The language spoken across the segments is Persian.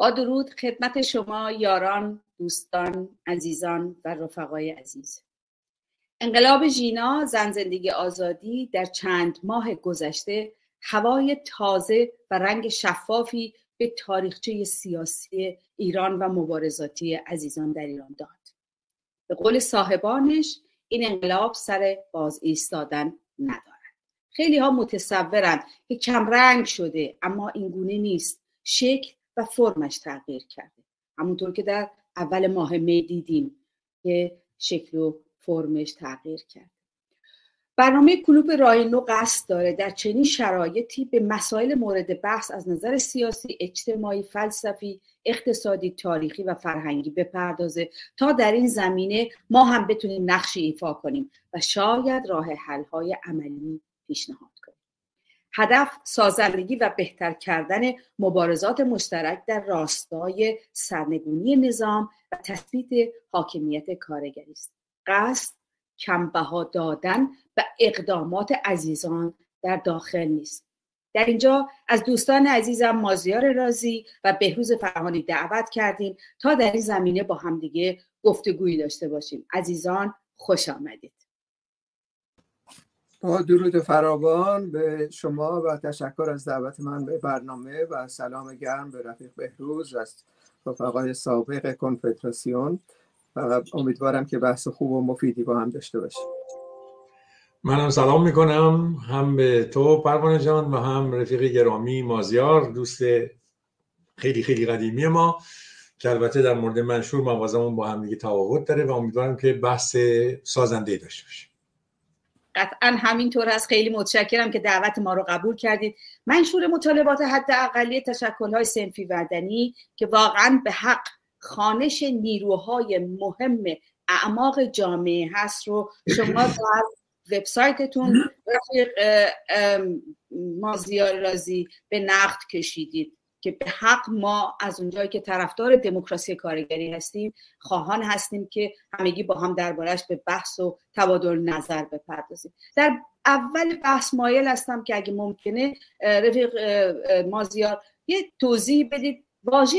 با درود خدمت شما یاران دوستان عزیزان و رفقای عزیز. انقلاب ژینا زن زندگی آزادی در چند ماه گذشته هوای تازه و رنگ شفافی به تاریخچه سیاسی ایران و مبارزاتی عزیزان در ایران داد. به قول صاحبانش این انقلاب سر باز ایستادن ندارد. خیلی ها متصورند که کمرنگ شده اما این گونه نیست. شکل فرمش تغییر کرده. همونطور که در اول ماه می دیدیم که شکل و فرمش تغییر کرد برنامه کلوب راینو قصد داره در چنین شرایطی به مسائل مورد بحث از نظر سیاسی اجتماعی فلسفی اقتصادی تاریخی و فرهنگی بپردازه تا در این زمینه ما هم بتونیم نقشی ایفا کنیم و شاید راه حل های عملی پیشنهاد هدف سازندگی و بهتر کردن مبارزات مشترک در راستای سرنگونی نظام و تثبیت حاکمیت کارگری است. قصد کمبها دادن و اقدامات عزیزان در داخل نیست. در اینجا از دوستان عزیزم مازیار رازی و بهروز فرهانی دعوت کردیم تا در این زمینه با همدیگه گفتگویی داشته باشیم. عزیزان خوش آمدید. با درود فراوان به شما و تشکر از دعوت من به برنامه و سلام گرم به رفیق بهروز از رفقای سابق کنفدراسیون. امیدوارم که بحث خوب و مفیدی با هم داشته باشیم. منم سلام می‌کنم هم به تو پروانه جان و هم رفیق گرامی مازیار دوست خیلی خیلی قدیمی ما که البته در مورد منشور موازمون با هم دیگه تفاوت داره و امیدوارم که بحث سازنده داشته باشیم. قطعا همینطور هست. خیلی متشکرم که دعوت ما رو قبول کردید. منشور مطالبات حد اقلی تشکل های سنفی وردنی که واقعا به حق خانش نیروهای مهم اعماق جامعه هست رو شما در وبسایتتون رفیق مازیار رازی به نقد کشیدید. که به حق ما از اونجایی که طرفدار دموکراسی کارگری هستیم خواهان هستیم که همگی با هم دربارش به بحث و تبادل نظر بپردازیم. در اول بحث مایل هستم که اگه ممکنه رفیق مازیار یه توضیح بدید. واژه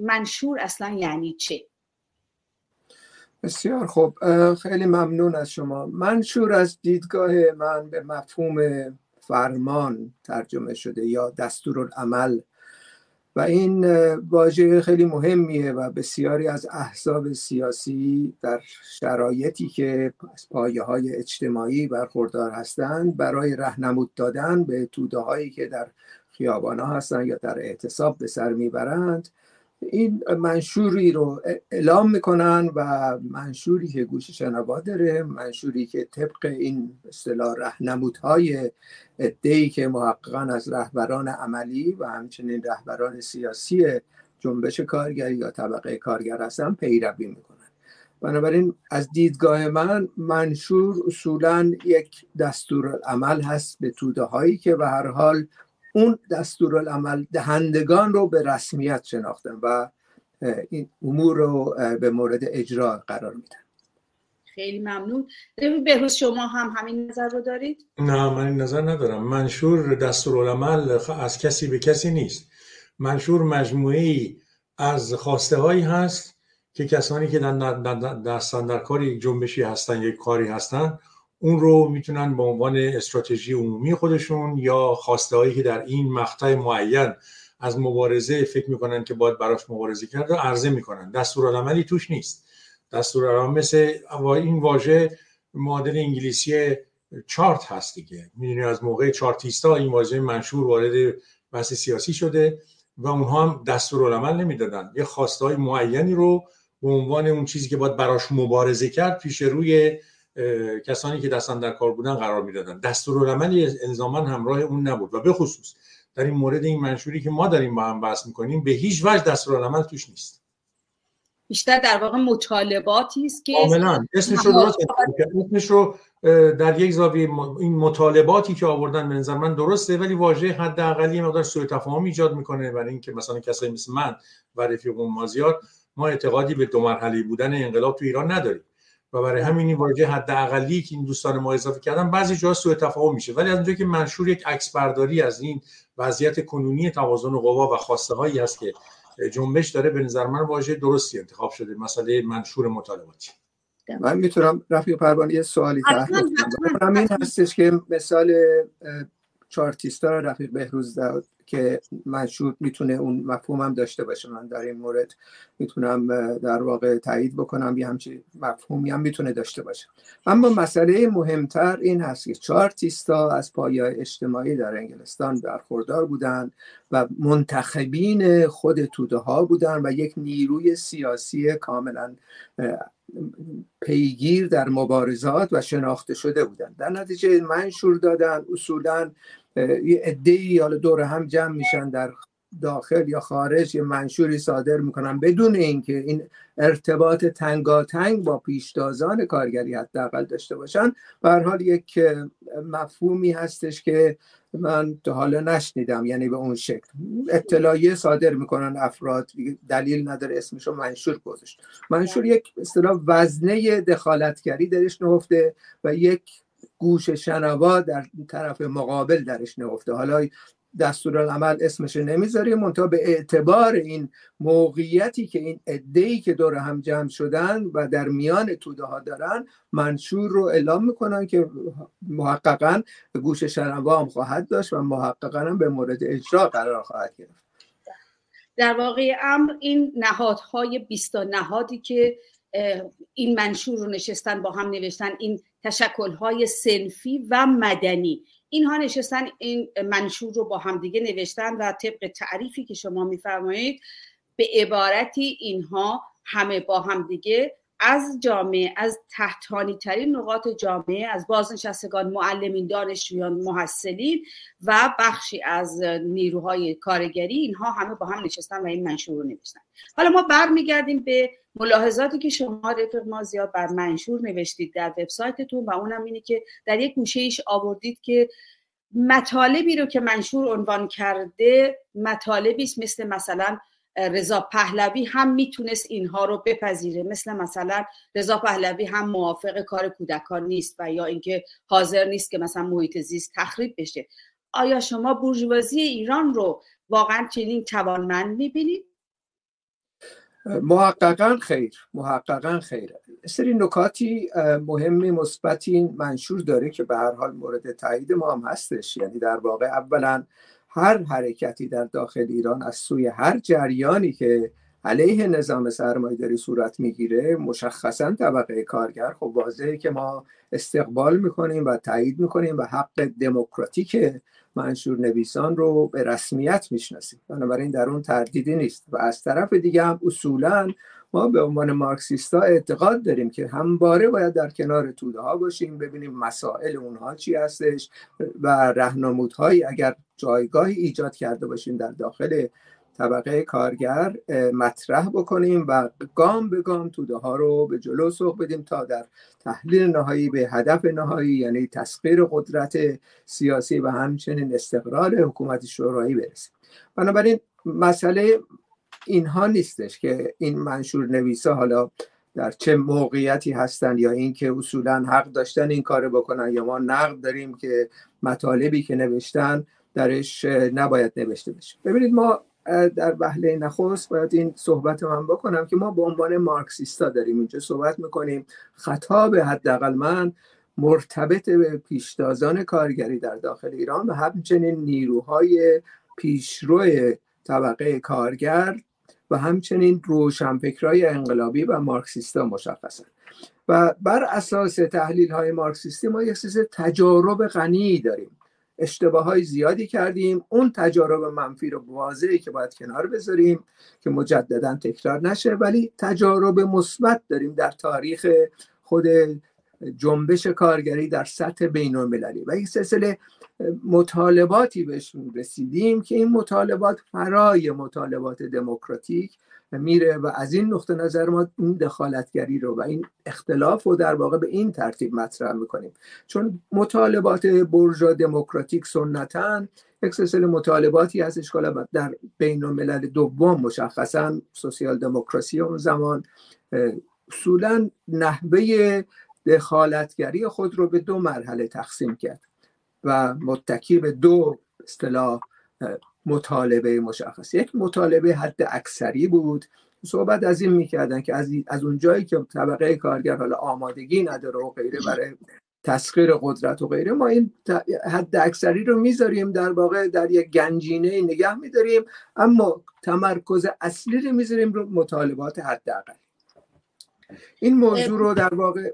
منشور اصلا یعنی چه؟ بسیار خوب. خیلی ممنون از شما. منشور از دیدگاه من به مفهوم فرمان ترجمه شده یا دستورالعمل و این واژه خیلی مهمیه و بسیاری از احزاب سیاسی در شرایطی که از پایه های اجتماعی برخوردار هستند برای رهنمود دادن به توده هایی که در خیابانها هستند یا در اعتصاب به سر می‌برند. این منشوری رو اعلام می‌کنن و منشوری که گوش شنوا داره منشوری که طبق این اصطلاح رهنمودهای ادهی که محققا از رهبران عملی و همچنین رهبران سیاسی جنبش کارگری یا طبقه کارگر هستن پیروی می‌کنن. بنابراین از دیدگاه من منشور اصولا یک دستور عمل هست به توده هایی که به هر حال اون دستورالعمل دهندگان رو به رسمیت شناختن و این امور رو به مورد اجرا قرار میدن. خیلی ممنون. بهروز شما هم همین نظر رو دارید؟ نه من این نظر ندارم. منشور دستورالعمل از کسی به کسی نیست. منشور مجموعه از خواسته هایی هست که کسانی که دستن در کاری جنبشی هستن یک کاری هستن اون رو می‌تونن به عنوان استراتژی عمومی خودشون یا خواسته هایی که در این مقطع معین از مبارزه فکر می‌کنن که باید براش مبارزه کرد رو عرضه می‌کنن. دستورالعملی توش نیست. دستورالعمل مثل این واژه معادل انگلیسی چارت هست دیگه. می‌دونی از موقع چارتیستا این واژه منشور وارد بحث سیاسی شده و اونها هم دستورالعمل نمی‌دادن. یه خواسته های معینی رو به عنوان اون چیزی که باید براش مبارزه کرد پیش روی کسانی که دستن در کار بودن قرار می‌دادن. دستورالعملی الزاما همراه اون نبود و به خصوص در این مورد این منشوری که ما داریم با هم بحث می‌کنیم به هیچ وجه دستورالعمل توش نیست. بیشتر در واقع مطالباتی است که کاملا. اسمش رو درست اسمش رو در یک زاویه این مطالباتی که آوردن به نظر من درسته ولی واژه حداقلی مقدار سوء تفاهم ایجاد می‌کنه برای اینکه مثلا کسایی مثل من و رفیق مازیار ما اعتقادی به دو مرحله بودن انقلاب تو ایران نداریم. و برای همین این واژه حد اقلی که این دوستان ما اضافه کردن. بعضی جاها سوء تفاهم میشه. ولی از اونجایی که منشور یک عکس برداری از این وضعیت کنونی توازن قوا و خواسته هایی هست که جنبش داره به نظر من واژه درستی انتخاب شده. مسئله منشور مطالباتی. من می‌تونم رفیق پروانی یه سوالی کنم. این هستش که مثال چارتیستا رو رفیق بهروز داد که منشور می‌تونه اون مفهومم داشته باشه. من در این مورد می‌تونم در واقع تایید بکنم یه همچی مفهومی هم می‌تونه داشته باشه. اما مسئله مهمتر این هست که چارتیستا از پایه اجتماعی در انگلستان برخوردار بودن و منتخبین خود توده ها بودن و یک نیروی سیاسی کاملا پیگیر در مبارزات و شناخته شده بودن. در نتیجه منشور دادن اصولا یه عده حالا دور هم جمع میشن در داخل یا خارج یه منشوری صادر می‌کنن. بدون اینکه این ارتباط تنگاتنگ با پیشتازان کارگری حداقل داشته باشن به حال یک مفهومی هستش که من تا حالا نشنیدم یعنی به اون شکل. اطلاعیه صادر می‌کنن افراد دلیل نداره اسمشو منشور گذاشت. منشور یک اصطلاح وزنه دخالتگری درش نهفته و یک گوش شنوا در طرف مقابل درش نهفته. حالا دستورالعمل اسمش نمی‌ذاریم منتها به اعتبار این موقعیتی که این ادهی که دور هم جمع شدن و در میان توده ها دارن منشور رو اعلام می‌کنن که محققا گوش شنوا هم خواهد داشت و محققا هم به مورد اجرا قرار خواهد گرفت. در واقع امر این نهادهای بیستا نهادی که این منشور رو نشستن با هم نوشتن این تشکلهای سنفی و مدنی. اینها نشستن این منشور رو با هم دیگه نوشتن و طبق تعریفی که شما میفرمایید به عبارتی اینها همه با هم دیگه از جامعه از تحتانی ترین نقاط جامعه از بازنشستگان معلمین دانشجویان محصلین و بخشی از نیروهای کارگری اینها همه با هم نشستن و این منشور رو نوشتن. حالا ما برمیگردیم به ملاحظاتی که شما رفیق ما زیاد بر منشور نوشتید در وبسایتتون و اونم اینه که در یک گوشه ایش آوردید که مطالبی رو که منشور عنوان کرده مطالبی است مثل مثلا رضا پهلوی هم می‌تونست اینها رو بپذیره. مثل مثلا رضا پهلوی هم موافق کار کودکان نیست و یا اینکه حاضر نیست که مثلا محیط زیست تخریب بشه. آیا شما بورژوازی ایران رو واقعا چنین توانمند می‌بینید؟ محققا خیر محققا خیر. سری نکاتی مهمی مثبتی منشور داره که به هر حال مورد تایید ما هم هستش. یعنی در واقع اولا هر حرکتی در داخل ایران از سوی هر جریانی که علیه نظام داری صورت می‌گیره مشخصا طبقه کارگر. خب واضحه که ما استقبال می‌کنیم و تایید می‌کنیم و حق دموکراتیک منشور نویسان رو به رسمیت می‌شناسیم. بنابراین در اون تردیدی نیست و از طرف دیگه هم اصولا ما به عنوان مارکسیستا اعتقاد داریم که همواره باید در کنار توده ها باشیم ببینیم مسائل اونها چی هستش و رهنمودهایی اگر جایگاهی ایجاد کرده باشیم در داخل طبقه کارگر مطرح بکنیم و گام به گام توده ها رو به جلو سوق بدیم تا در تحلیل نهایی به هدف نهایی یعنی تسخیر قدرت سیاسی و همچنین استقرار حکومت شورایی برسیم. بنابراین مسئله اینها نیستش که این منشور نویسا حالا در چه موقعیتی هستند یا اینکه اصولا حق داشتن این کار بکنن یا ما نقد داریم که مطالبی که نوشتن درش نباید نوشته بشه. ببینید ما در وهله نخست باید این صحبت من بکنم که ما به عنوان مارکسیستا داریم. اینجا صحبت می‌کنیم. خطاب حداقل من مرتبط به پیشتازان کارگری در داخل ایران و همچنین نیروهای پیشرو طبقه کارگر و همچنین روشنفکرای انقلابی و مارکسیستا مشخصن. و بر اساس تحلیل های مارکسیستی ما یک سیز تجارب غنی داریم. اشتباه های زیادی کردیم. اون تجارب منفی رو واضحه که باید کنار بذاریم که مجددا تکرار نشه. ولی تجارب مثبت داریم در تاریخ خود جنبش کارگری در سطح بین المللی و این سلسله مطالباتی بهشون رسیدیم که این مطالبات فرای مطالبات دموکراتیک میره و از این نقطه نظر ما این دخالتگری رو و این اختلاف رو در واقع به این ترتیب مطرح می‌کنیم. چون مطالبات برجا دموکراتیک سنتا یک سلسله مطالباتی هستش که در بین الملل دوم مشخصا سوسیال دموکراسی اون زمان اصولا نحوه دخالتگری خود رو به دو مرحله تقسیم کرد. و متکی به دو اصطلاح مطالبه مشخص. یک مطالبه حد اکثری بود. صحبت از این می‌کردن که از, اون جایی که طبقه کارگر حالا آمادگی نداره و غیره برای تسخیر قدرت و غیره ما این حد اکثری رو می‌ذاریم در واقع در یک گنجینه نگه میداریم اما تمرکز اصلی رو می‌ذاریم رو مطالبات حداقل. این موضوع رو در واقع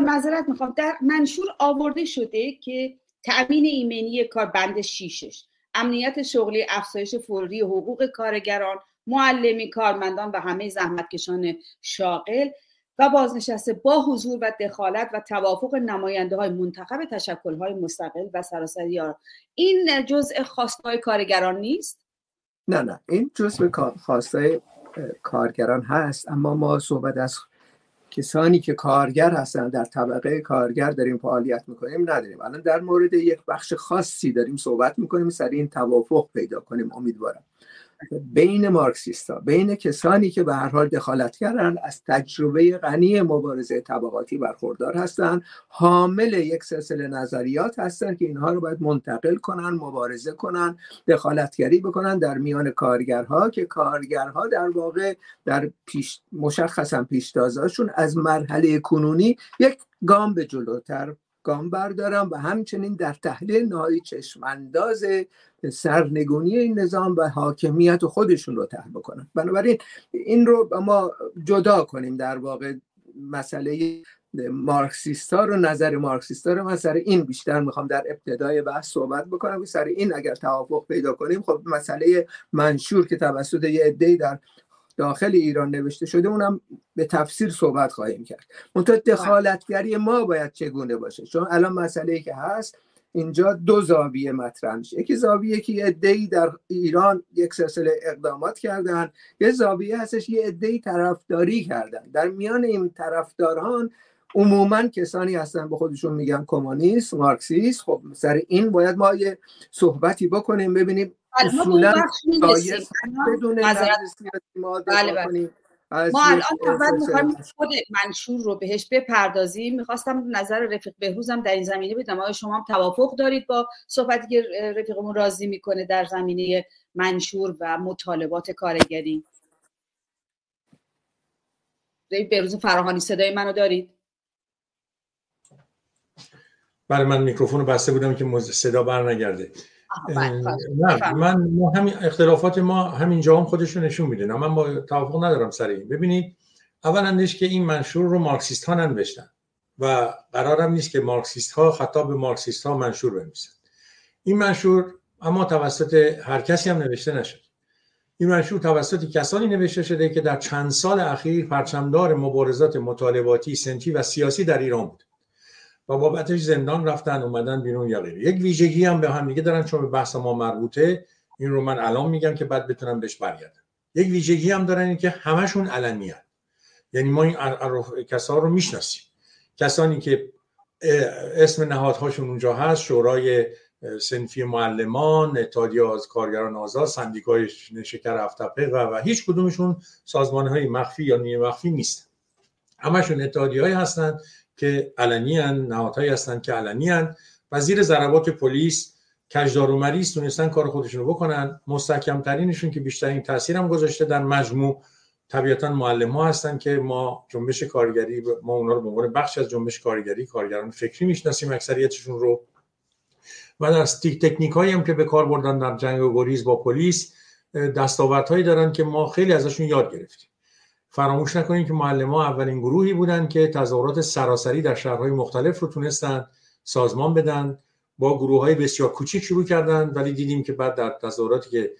معذرت می‌خوام در منشور آورده شده که تأمین ایمنی کار بند شیشش امنیت شغلی افزایش فوری حقوق کارگران معلمی کارمندان و همه زحمتکشان شاغل و بازنشسته با حضور و دخالت و توافق نماینده های منتخب تشکل های مستقل و سراسری این جزء خواستای کارگران نیست؟ نه نه. این جزء خواستای کارگران هست اما ما صحبت از کسانی که کارگر هستن در طبقه کارگر داریم فعالیت می‌کنیم نداریم. الان در مورد یک بخش خاصی داریم صحبت می‌کنیم سر این توافق پیدا کنیم. امیدوارم. بین مارکسیستا بین کسانی که به هر حال دخالت کردن از تجربه غنی مبارزه طبقاتی برخوردار هستند حامل یک سلسله نظریات هستند که اینها رو باید منتقل کنن مبارزه کنن دخالتگری بکنن. در میان کارگرها که کارگرها در واقع در پیش مشخصا پیشتازاشون از مرحله کنونی یک گام به جلوتر گام بردارم و همچنین در تحلیل نهایی چشمانداز سرنگونی این نظام و حاکمیت خودشون رو تحلیل بکنن بنابراین این رو ما جدا کنیم در واقع مسئله مارکسیستا رو نظر مارکسیستا رو. من سر این بیشتر می‌خوام در ابتدای بحث صحبت بکنم. سر این اگر توافق پیدا کنیم خب مسئله منشور که توسط یه عده‌ای در داخل ایران نوشته شده اونم به تفسیر صحبت خواهیم کرد. منتها دخالتگری ما باید چگونه باشه؟ چون الان مسئله ای که هست اینجا دو زاویه مطرح میشه. یکی زاویه که یه عده‌ای در ایران یک سلسله اقدامات کردن یه زاویه هستش یه عده‌ای طرفداری کردن. در میان این طرفداران عموما کسانی هستن به خودشون میگن کمونیست مارکسیست. خب سر این باید ما یه صحبتی بکنیم ببینیم اصولا بدون ما بله بله. ما الان اول می‌خوایم خود منشور رو بهش بپردازیم. می‌خواستم نظر رفیق بهروزم در این زمینه بدم. آیا شما هم توافق دارید با صحبتی که رفیقمون راضی می‌کنه در زمینه منشور و مطالبات کارگری؟ بهروز فراهانی صدای منو دارید؟ برای من میکروفون رو بسته بودم که صدا بر نگرده. بله، نه من ما همین اختلافات ما همینجا هم خودشون نشون میده. من با توافق ندارم سر این. ببینید اولا که این منشور رو مارکسیست ها ننوشتن و قرارم نیست که مارکسیست ها خطاب به مارکسیست ها منشور بنویسن. این منشور اما توسط هر کسی هم نوشته نشد. این منشور توسط کسانی نوشته شده که در چند سال اخیر پرچمدار مبارزات مطالباتی سنتی و سیاسی در ایران بود. و بابتش زندان رفتن اومدن بیرون یا غیره. یک ویژگی هم به هم دیگه دارن چون به بحث ما مربوطه. این رو من الان میگم که بعد بتونم بهش برگردم. یک ویژگی هم دارن این که همشون علنی یعنی ما این کسا رو می‌شناسیم. کسانی که اسم نهادهاشون اونجا هست شورای سنفی معلمان اتحادیه از کارگران آزاد سندیکای شکر هفتپه و, و هیچ کدومشون سازمان های مخفی یا نیمه مخفی نیستن. همشون اتحادیه هستند که علنی هن نهادهایی هستند که علنی هن. و زیر ضربات پلیس کجدار و مریض تونستن کار خودشون رو بکنن. مستحکم ترینشون که بیشترین تاثیر هم گذاشته در مجموع طبیعتا معلم ها هستن که ما جنبش کارگری ما اونا رو به عنوان بخش از جنبش کارگری کارگران فکری می‌شناسیم اکثریتشون رو. و در تکنیک هایی هم که به کار بردن در جنگ و گریز با پلیس دستاوردهایی دارن که ما خیلی ازشون یاد گرفتیم. فراموش نکنید که معلم ها اولین گروهی بودن که تظاهرات سراسری در شهرهای مختلف رو تونستن سازمان بدن با گروه های بسیار کوچیک شروع کردن ولی دیدیم که بعد در تظاهراتی که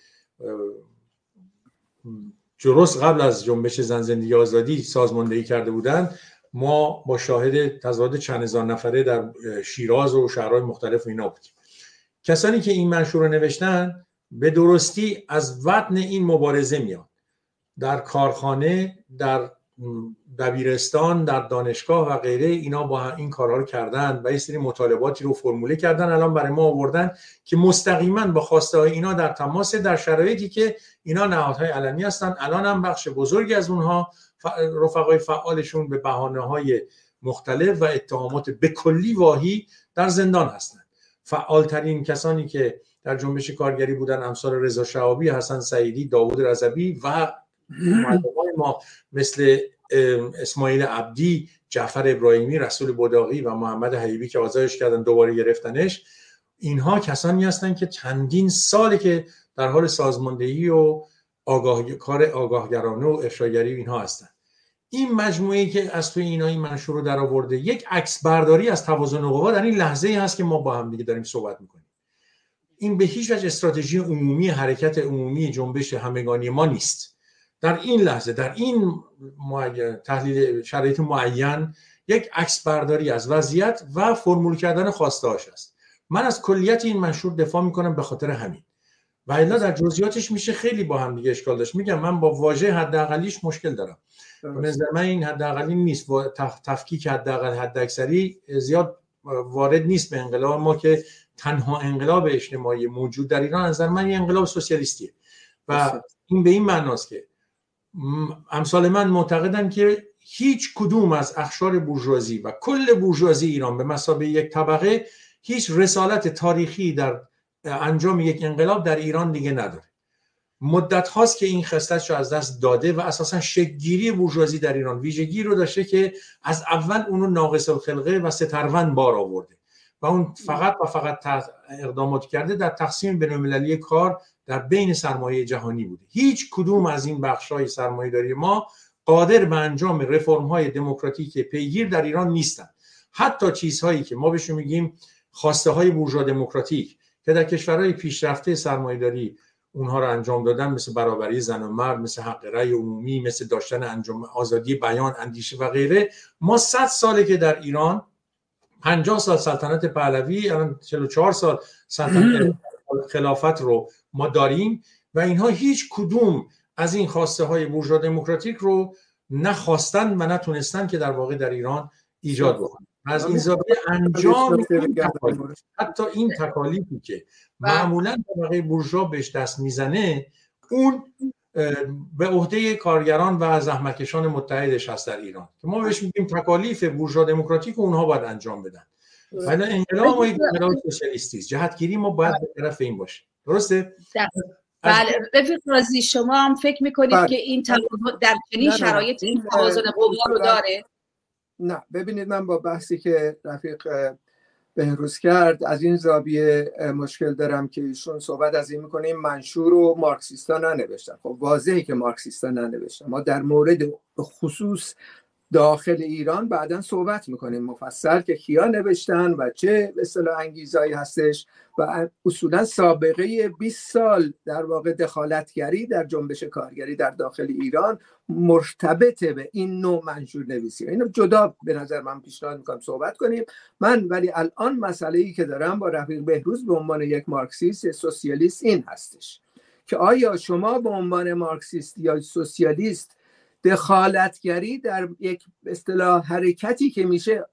جرس قبل از جنبش زن زندگی آزادی سازماندهی کرده بودند ما با شاهد تظاهرات چند هزار نفره در شیراز و شهرهای مختلف اینا بودیم. کسانی که این منشور رو نوشتن به درستی از وطن این مبارزه میان. در کارخانه در دبیرستان در دانشگاه و غیره اینا با این کارها رو کردن و یه سری مطالباتی رو فرموله کردن الان برای ما آوردن که مستقیما با خواسته های اینا در تماس در شرایطی که اینا نهادهای علنی هستن. الان هم بخش بزرگی از اونها رفقای فعالشون به بهانه های مختلف و اتهامات به کلی واهی در زندان هستند فعالترین کسانی که در جنبش کارگری بودن امثال رضا شعابی حسن سعیدی داوود رضوی و ما مثل اسماعیل عبدی جعفر ابراهیمی رسول بوداقی و محمد حیبی که آزادش کردن دوباره گرفتنش اینها کسانی هستند که چندین ساله که در حال سازماندهی و آگاه... کار آگاهگرانه و افشاگری اینها هستند این مجموعه که از توی اینا این منشور رو در آورده یک عکس برداری از توازن قوا در این لحظه ای هست که ما با هم دیگه داریم صحبت می‌کنیم. این به هیچ وجه استراتژی عمومی حرکت عمومی جنبش همگانی ما نیست. در این لحظه در این تحلیل شرایط معین یک عکس برداری از وضعیت و فرمول کردن خواسته است. من از کلیت این منشور دفاع می‌کنم به خاطر همین. و الا در جزئیاتش میشه خیلی با هم دیگه اشکال داشت. میگم من با واژه حداقلیش مشکل دارم. نظر من این حداقلی نیست. و تفکیک حداقل حداکثری زیاد وارد نیست به انقلاب. ما که تنها انقلاب اجتماعی موجود در ایران نظر من این انقلاب سوسیالیستیه. و این به این معناست که امثال من معتقدن که هیچ کدوم از اخشار بورژوازی و کل بورژوازی ایران به مسابقه یک طبقه هیچ رسالت تاریخی در انجام یک انقلاب در ایران دیگه نداره. مدت هاست که این خصلتش رو از دست داده و اساسا شکگیری بورژوازی در ایران ویژگی رو داشته که از اول اونو ناقص الخلقه و سترون بار آورده. و اون فقط و فقط اقدامات کرده در تقسیم بین کار در بین سرمایه جهانی بوده. هیچ کدوم از این بخش های سرمایه داری ما قادر به انجام رفرم های دموکراتیک پیگیر در ایران نیستند. حتی چیزهایی که ما بهشون میگیم خواسته های بورژوا دموکراتیک که در کشورهای پیشرفته سرمایه داری اونها رو انجام دادن مثل برابری زن و مرد مثل حق رأی عمومی مثل داشتن انجام آزادی بیان اندیشه و غیره ما صد ساله که در ایران 50 سال سلطنت پهلوی الان 44 سال سلطنت خلافت رو ما داریم و اینها هیچ کدوم از این خواسته های بورژوا دموکراتیک رو نخواستن و نتونستن که در واقع در ایران ایجاد بکنن. از این زاویه انجام حتی این تکالیفی که معمولا طبقه بورژوا بهش دست می‌زنه اون به عهده کارگران و زحمتکشان متحدش هست در ایران. که ما بهش میگیم تکالیف بورژوا دموکراتیک اونها باید انجام بدن. ولی انقلاب انقلاب سوسیالیستی جهتگیری ما باید به طرف این باشه. درسته؟ بله. رفیق رازی شما هم فکر می‌کنید بله. که این در چنین شرایط این توازن قوا رو داره؟ نه. ببینید من با بحثی که رفیق بهروز کرد. از این زاویه مشکل دارم که ایشون صحبت از این می‌کنه این منشور رو مارکسیستا ننوشتن. خب واضحه که مارکسیستا ننوشتن. ما در مورد خصوص داخل ایران بعدا صحبت می‌کنیم. مفصل که کیا نوشتن و چه اصطلاح انگیزایی هستش و اصولا سابقه 20 سال در واقع دخالتگری در جنبش کارگری در داخل ایران مرتبط به این نوع منشور نویسی اینو جدا به نظر من پیشنهاد می‌کنم صحبت کنیم. من ولی الان مسئله ای که دارم با رفیق بهروز به عنوان یک مارکسیست سوسیالیست این هستش که آیا شما به عنوان مارکسیست یا سوسیالیست دخالتگری در یک اصطلاح حرکتی که میشه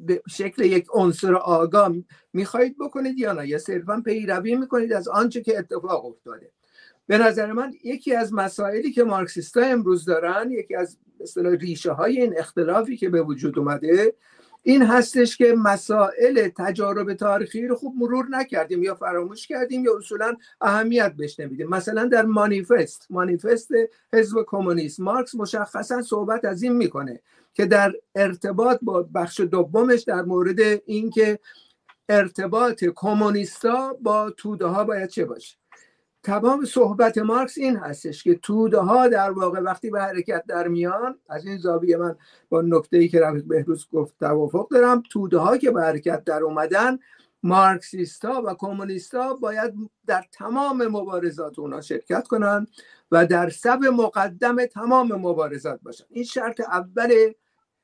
به شکل یک عنصر آگاه می‌خواهید بکنید یا نه؟ یا صرفا پیروی می‌کنید از آنچه که اتفاق افتاده؟ به نظر من یکی از مسائلی که مارکسیستا امروز دارن یکی از اصطلاح ریشه های این اختلافی که به وجود اومده این هستش که مسائل تجارب تاریخی رو خوب مرور نکردیم یا فراموش کردیم یا اصولا اهمیت بهش نمیدیم. مثلا در مانیفست مانیفست حزب کمونیست. مارکس مشخصا صحبت از این می‌کنه که در ارتباط با بخش دومش در مورد اینکه ارتباط کمونیستا با توده ها باید چه باشه. تمام صحبت مارکس این هستش که توده ها در واقع وقتی به حرکت در میان از این زاویه من با نکته ای که رفیق بهروز گفت توافق دارم توده ها که به حرکت در اومدن مارکسیستا و کمونیستا باید در تمام مبارزات اونا شرکت کنن و در سب مقدم تمام مبارزات باشن این شرط اول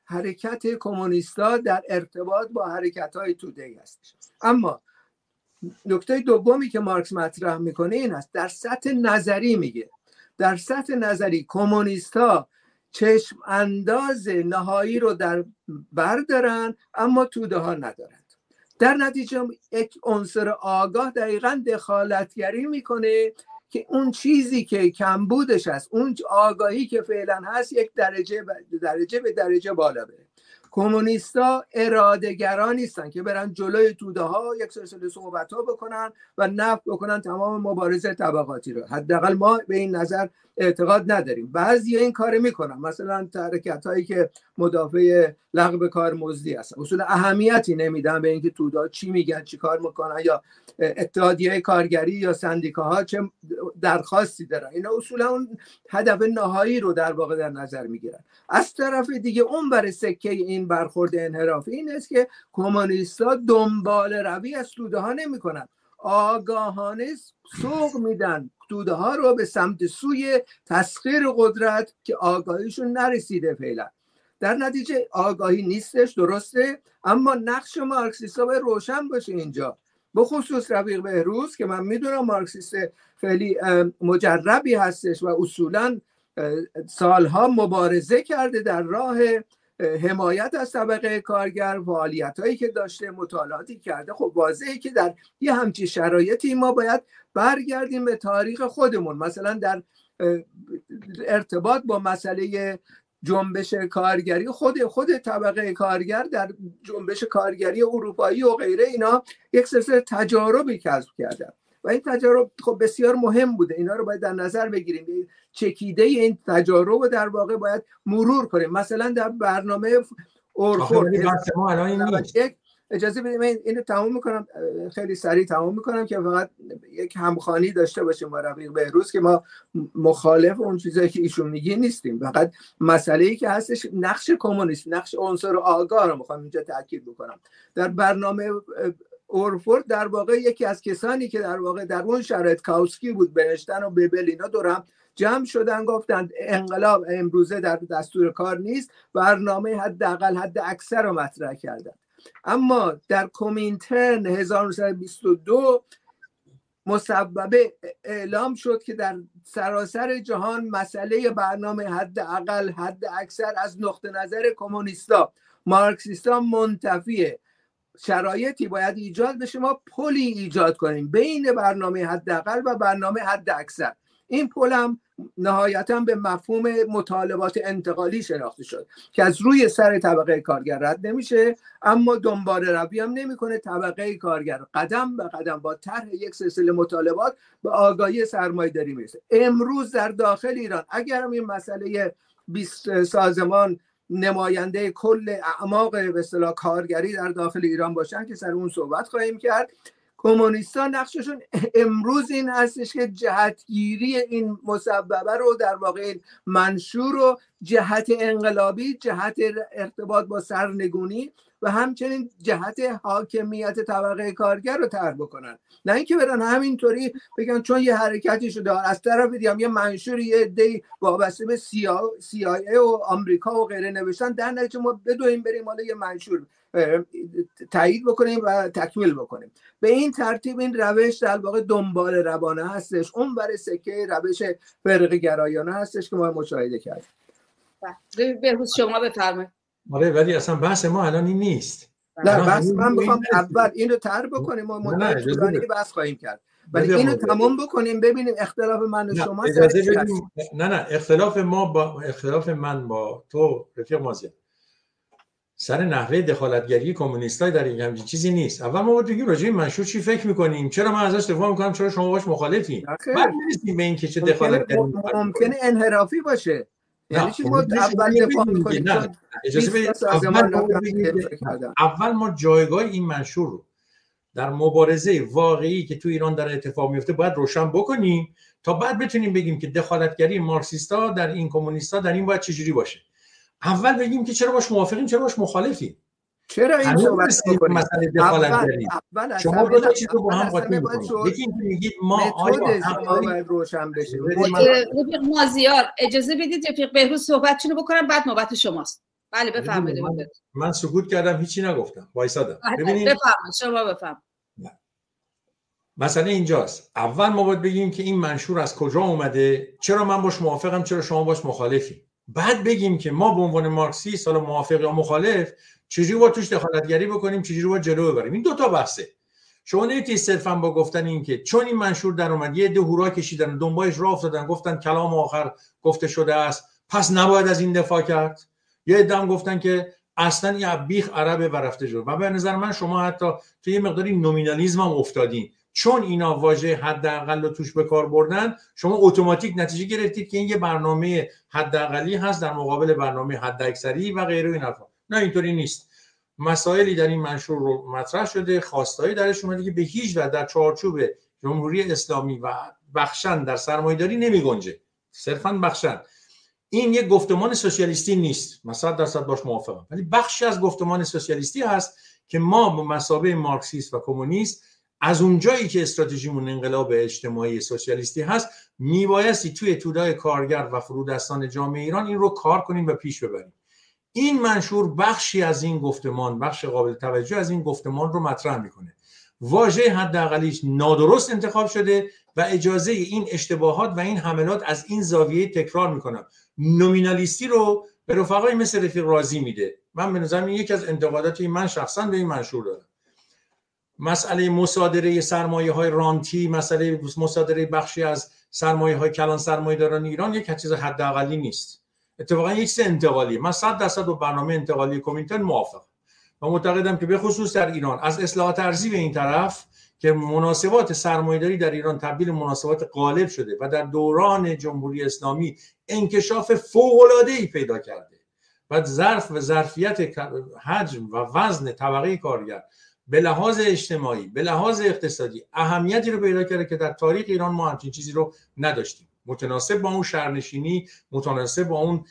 حرکت کمونیستا در ارتباط با حرکت های توده ای هستش. اما نکته دومی که مارکس مطرح می‌کنه این است. در سطح نظری میگه. در سطح نظری کمونیست ها چشم انداز نهایی رو در بردارن اما توده ها ندارند در نتیجه یک عنصر آگاه دقیقا دخالتگری می‌کنه که اون چیزی که کمبودش هست اون آگاهی که فعلا هست یک درجه درجه به درجه بالا بره. کمونیستا ارادهگران نیستن که برن جلوی توده ها یک سلسله صحبت ها بکنن و نفت بکنن تمام مبارزه طبقاتی رو. حداقل ما به این نظر اعتقاد نداریم. بعضی این کار می‌کنن. مثلا ترکت هایی که مدافع لغو کار مزدی هستن. اصول اهمیتی نمیدن به اینکه تودا چی میگن چی کار می‌کنن یا اتحادیه کارگری یا سندیکاها چه درخواستی دارن. اینا اصولا اون هدف نهایی رو در واقع در نظر می‌گیرن. از طرف دیگه اون بر سکه این برخورد انحرافی این است که کمونیستا دنبال روی از توده ها نمی‌کنن. آگاهانه سوق میدن. توده ها رو به سمت سوی تسخیر قدرت که آگاهیشون نرسیده فعلا. در نتیجه آگاهی نیستش درسته؟ اما نقش مارکسیست باید روشن باشه اینجا. به خصوص رفیق بهروز که من می‌دونم مارکسیست خیلی مجربی هستش و اصولا سالها مبارزه کرده در راه حمایت از طبقه کارگر فعالیت هایی که داشته مطالعاتی کرده. خب واضحه که در یه همچی شرایطی ما باید برگردیم به تاریخ خودمون. مثلا در ارتباط با مسئله جنبش کارگری. خود خود طبقه کارگر در جنبش کارگری اروپایی و غیره اینا یک سلسله تجاربی کسب کردن و این تجارب خب بسیار مهم بوده. اینا رو باید در نظر بگیریم. چکیده این تجارب رو در واقع باید مرور کنیم. مثلا در برنامه اورفورد یک اجازه بدیم این اینو تموم می‌کنم. خیلی سریع تموم می‌کنم که فقط یک همخانی داشته باشیم با رفیق بهروز که ما مخالف اون چیزایی که ایشون میگی نیستیم. فقط مسئله ای که هستش نقش کمونیست نقش عنصر آگاه رو می‌خوام اینجا تاکید بکنم. در برنامه اورفورد در واقع یکی از کسانی که در واقع در اون شرایط کاوسکی بود بنشتن و بیبل اینا دورم جمع شدن گفتند انقلاب امروزه در دستور کار نیست برنامه حداقل حد اکثر رو مطرح کردن. اما در کومینترن 1922 مسببه اعلام شد که در سراسر جهان مسئله برنامه حد اقل حد اکثر از نقطه نظر کمونیستا مارکسیستا منتفیه. شرایطی باید ایجاد بشه ما پلی ایجاد کنیم بین برنامه حداقل و برنامه حد اکثر. این پل هم نهایتا به مفهوم مطالبات انتقالی شناخته شد که از روی سر طبقه کارگر رد نمیشه اما دنبال روی هم نمی‌کنه طبقه کارگر. قدم به قدم با طرح یک سلسله مطالبات به آگاهی سرمایه داری می‌رسه. امروز در داخل ایران اگر این مسئله 20 سازمان نماینده کل اعماق به کارگری در داخل ایران باشن که سر اون صحبت خواهیم کرد. کمونیستان نقششون امروز این هستش که جهتگیری این مسببه رو در واقع این منشور رو جهت انقلابی جهت ارتباط با سرنگونی و همچنین جهت حاکمیت طبقه کارگر رو طرح بکنن. نه اینکه برن همینطوری بگن چون یه حرکتی شده از طرف دیگه یه منشور یه دی وابسته به CIA و آمریکا و غیره نوشتن. در نتیجه ما بدویم بریم حالا یه منشور تایید بکنیم و تکمیل بکنیم. به این ترتیب این روش در واقع دنبال روانه هستش. اون برای سکه روش فرق گرایانه هستش که ما مشاهده کردیم. بله. بهروز شما بفرمایید. آره ولی اصلا بحث ما الان این نیست. نه بحث من می‌خوام اول اینو تر بکنیم. ما مدت طولانی بحث خواهیم کرد. ولی اینو تمام بکنیم ببینیم اختلاف من و شما نه نه اختلاف ما با اختلاف من با تو رفیق مازیار. سر نحوه دخالتگری کمونیستای در این همچین چیزی نیست. اول ما باید بگیم راجع منشور چی فکر می‌کنیم؟ چرا من ازش دفاع می‌کنم؟ چرا شما باش مخالفین؟ بعد می‌رسیم به این که چه دخالتگری ممکنه انحرافی باشه. یعنی چی ما اول دفاع می‌کنیم؟ اجازه اول ما جایگاه این منشور رو در مبارزه واقعی که تو ایران در اتفاق میفته باید روشن بکنیم تا بعد بتونیم بگیم که دخالتگری مارکسیستا در این کمونیستا در این باید چجوری باشه. اول بگیم که چرا باش موافقیم چرا باش مخالفیم. چرا این صحبت مسئله دخالت شما دو تا چیز رو با هم قاطی می‌کنید. یکی اینکه میگید ما آیا روشن بشه رفیق مازیار اجازه بدید رفیق بهروز صحبتشون رو بکنم بعد نوبت شماست. بله بفرمایید من, من سکوت کردم هیچی نگفتم. وایسادم. ببینید بفرمایید شما بفرمایید. مسئله اینجاست. اول ما باید بگیم که این منشور از کجا اومده؟ چرا من باش موافقم؟ چرا شما باش مخالفی بعد بگیم که ما به عنوان مارکسیست حالا موافق یا مخالف چجوری با توش دخالتگری بکنیم چجوری با جلو ببریم؟ این دو تا بحثه. شما نمی‌تونید صرفا با گفتن این که چون این منشور در اومد یه ده هورا کشیدن دنبالش راه افتادن گفتن کلام آخر گفته شده است پس نباید از این دفاع کرد. یه ادام گفتن که اصلا یه بیخ عربه و رفته جلو. و به نظر من شما حتی توی یه مقداری نومینالیزم هم افتادین. چون اینا واژه حداقل رو توش به کار بردن شما اتوماتیک نتیجه گرفتید که این یه برنامه حداقلی هست در مقابل برنامه حداکثری و غیره این حرفا. نه اینطوری نیست. مسائلی در این منشور رو مطرح شده خواستایی درش اومده که به هیچ و در چارچوب جمهوری اسلامی و بخشن در سرمایه‌داری نمی گنجه. صرفا بخشن. این یک گفتمان سوسیالیستی نیست. مثلا درصد باش موافقم. ولی بخشی از گفتمان سوسیالیستی هست که ما به مسابه مارکسیست و کمونیست از اونجایی که استراتژیمون انقلاب اجتماعی سوسیالیستی هست میبایستی توی تودای کارگر و فرودستان جامعه ایران این رو کار کنیم و پیش ببریم. این منشور بخشی از این گفتمان بخش قابل توجه از این گفتمان رو مطرح می‌کنه. واژه حداقلیش نادرست انتخاب شده و اجازه این اشتباهات و این حملات از این زاویه تکرار می‌کنم. نومینالیستی رو به رفقای مثل رفیق رازی میده. من به نظرم یکی از انتقاداتی من شخصا به این منشور دارم. مسئله مصادره سرمایه های رانتی مسئله مصادره بخشی از سرمایه های کلان سرمایه داران ایران یک چیز حداقلی نیست. اتفاقا یک چیز انتقالی من صد درصد با برنامه انتقالی کومینتن موافق و معتقدم که به خصوص در ایران از اصلاحات ارزی به این طرف که مناسبات سرمایهداری در ایران تبدیل مناسبات غالب شده و در دوران جمهوری اسلامی انکشاف ای پیدا کرده و ظرف و ظرفیت حجم و وزن طبقه کارگر به لحاظ اجتماعی به لحاظ اقتصادی اهمیتی رو پیدا کرده که در تاریخ ایران ما همچین چیزی رو نداشتیم. متناسب با اون شهرنشینی متناسب با اون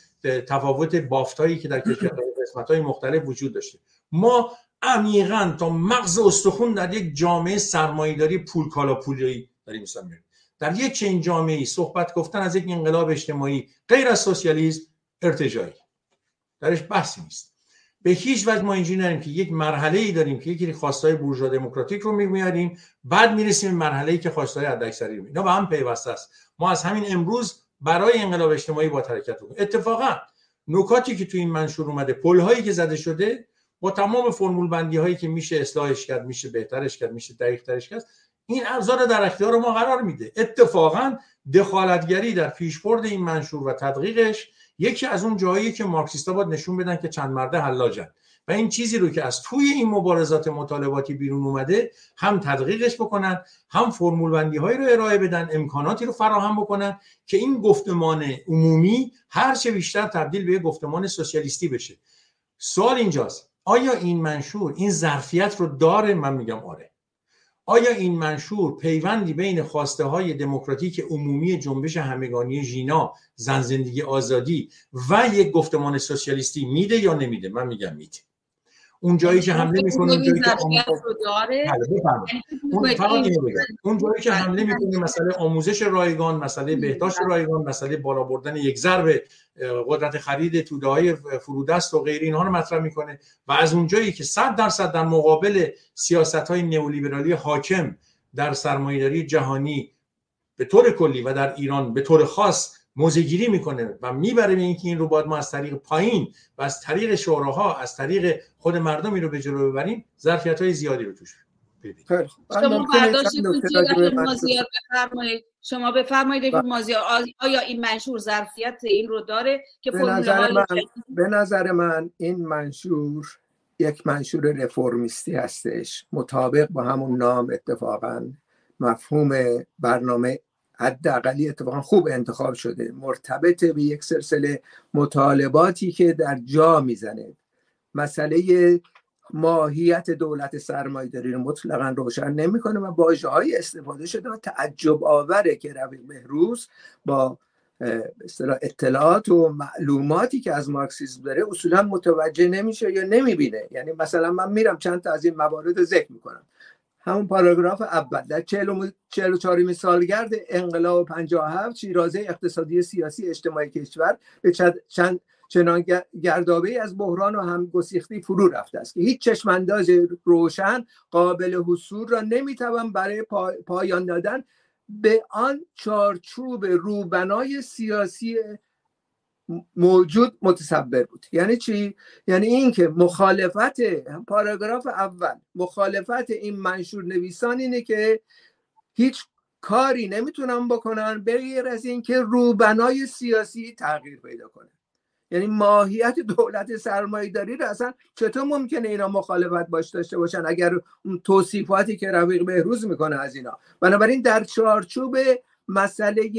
تفاوت بافتایی که در کشور قسمت های مختلف وجود داشته. ما عمیقا تا مغز استخون در یک جامعه سرمایهداری پول کالا پولی داریم می‌سازیم در یک چنین جامعه صحبت گفتن از یک انقلاب اجتماعی غیر از سوسیالیسم ارتجایی. درش بحثی نیست. به هیچ وجه ما اینجوری نداریم که یک مرحله ای داریم که یکی خواستای بورژوا دموکراتیک رو میاریم بعد می‌رسیم به مرحله ای که خواستای حداکثری رو اینا با هم پیوسته است. ما از همین امروز برای انقلاب اجتماعی با حرکت کنیم اتفاقا نکاتی که تو این منشور اومده پل هایی که زده شده با تمام فرمول بندی هایی که میشه اصلاحش کرد میشه بهترش کرد میشه دقیق ترش کرد این ابزار در اختیار ما قرار میده. اتفاقا دخالتگری در پیشبرد این منشور و تدقیقش یکی از اون جایی که مارکسیستا باید نشون بدن که چند مرده حلاجن. و این چیزی رو که از توی این مبارزات مطالباتی بیرون اومده هم تدقیقش بکنن هم فرمول بندی هایی رو ارائه بدن امکاناتی رو فراهم بکنن که این گفتمان عمومی هر چه بیشتر تبدیل به گفتمان سوسیالیستی بشه. سوال اینجاست. آیا این منشور این ظرفیت رو داره؟ من میگم آره. آیا این منشور پیوندی بین خواسته های دموکراتیک عمومی جنبش همگانی ژینا زن زندگی آزادی و یک گفتمان سوسیالیستی میده یا نمیده؟ من میگم میده. اون جایی که حمله می‌کنه اون جایی که بله، اون جایی که حمله می‌کنه مسئله آموزش رایگان مسئله بهداشت رایگان مسئله بالا بردن یک ضرب قدرت خرید توده های فرودست و غیر اینها رو مطرح می‌کنه. و از اون جایی که 100 درصد در مقابل سیاست های نئولیبرالی حاکم در سرمایه‌داری جهانی به طور کلی و در ایران به طور خاص موزگیری می‌کنه و می‌بره به اینکه این رو باید ما از طریق پایین و از طریق شوراها از طریق خود مردمی رو به جلو ببریم ظرفیت های زیادی رو توش ببینیم شما بفرمایید. شما بفرمایید مازیار آیا این منشور ظرفیت این رو داره که به نظر من به نظر من این منشور یک منشور رفرمیستی هستش. مطابق با همون نام اتفاقا مفهوم برنامه حداقلی اتفاقا خوب انتخاب شده. مرتبط به یک سلسله مطالباتی که در جا می‌زنه. مسئله ماهیت دولت سرمایه داری رو مطلقا روشن نمی‌کنه و واژه های استفاده شده و تعجب آوره که روی بهروز با اطلاعات و معلوماتی که از مارکسیسم داره اصولا متوجه نمیشه یا نمی‌بینه. یعنی مثلا من میرم چند تا از این موارد ذکر می‌کنم. همون پاراگراف اول. در 44 سالگرد انقلاب 57 شیرازه اقتصادی سیاسی اجتماعی کشور به چند چنان گردابه از بحران و هم گسیختی فرو رفته است که هیچ چشمانداز روشن قابل حصول را نمی‌توان برای پایان دادن به آن چارچوب روبنای سیاسی موجود متصبر بود. یعنی چی؟ یعنی اینکه مخالفت پاراگراف اول مخالفت این منشور نویسان اینه که هیچ کاری نمی‌تونن بکنن غیر از اینکه روبنای سیاسی تغییر پیدا کنه. یعنی ماهیت دولت سرمایه داری رو اصلا چطور ممکنه اینا مخالفت باش داشته باشن اگر توصیفاتی که رفیق بهروز می‌کنه از اینا؟ بنابراین در چارچوب مسئله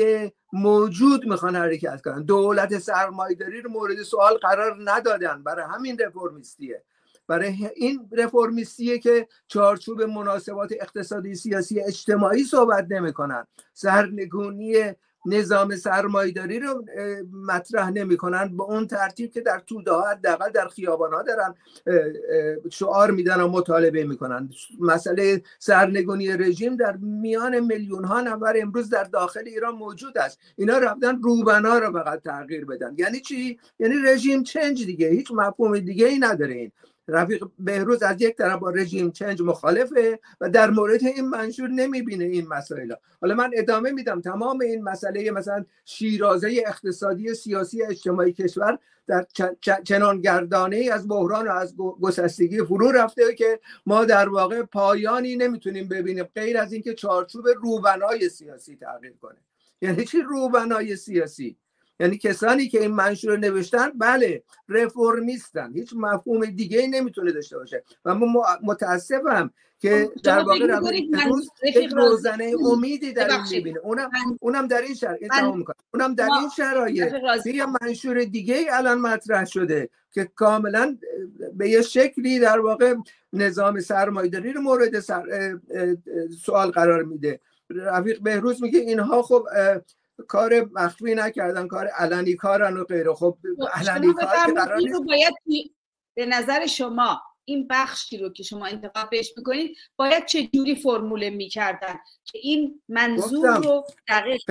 موجود می‌خوان حرکت کنن. دولت سرمایداری رو مورد سوال قرار ندادن. برای همین رفرمیستیه. برای این رفرمیستیه که چارچوب مناسبات اقتصادی سیاسی اجتماعی صحبت نمی‌کنن. سرنگونی نظام سرمایداری رو مطرح نمی‌کنن به اون ترتیب که در توده ها حداقل در خیابان ها دارن شعار میدن و مطالبه می‌کنن. مسئله سرنگونی رژیم در میان میلیون ها نفر امروز در داخل ایران موجود است. اینا رفتن روبنا رو فقط تغییر بدن. یعنی چی؟ یعنی رژیم چنج دیگه. هیچ مفهوم دیگه ای نداره این. رفیق بهروز از یک طرف با رژیم چنج مخالفه و در مورد این منشور نمی‌بینه این مسائل. حالا من ادامه میدم. تمام این مسئله مثلا شیرازه اقتصادی سیاسی اجتماعی کشور در چنان گردانه از بحران و از گسستگی فرو رفته که ما در واقع پایانی نمی‌تونیم ببینیم غیر از اینکه چارچوب روبنای سیاسی تغییر کنه. یعنی چی روبنای سیاسی؟ یعنی کسانی که این منشور رو نوشتن بله رفرمیستن هیچ مفهوم دیگه ای نمی‌تونه داشته باشه. و من متاسفم که خب، در واقع یک روزنه امیدی در این می‌بینه. اونم اونم در این شرایط اونم در این شرایط یه منشور دیگه ای الان مطرح شده که کاملا به یه شکلی در واقع نظام سرمایه‌داری رو مورد سوال قرار میده. رفیق بهروز میگه اینها خب کار مخفی نکردن کار علنی کارن و غیره. خب, خب، علنی کار رو باید به نظر شما این بخشی رو که شما انتقاد بهش می‌کنید باید چه جوری فرموله می‌کردن که این منظور رو دقیق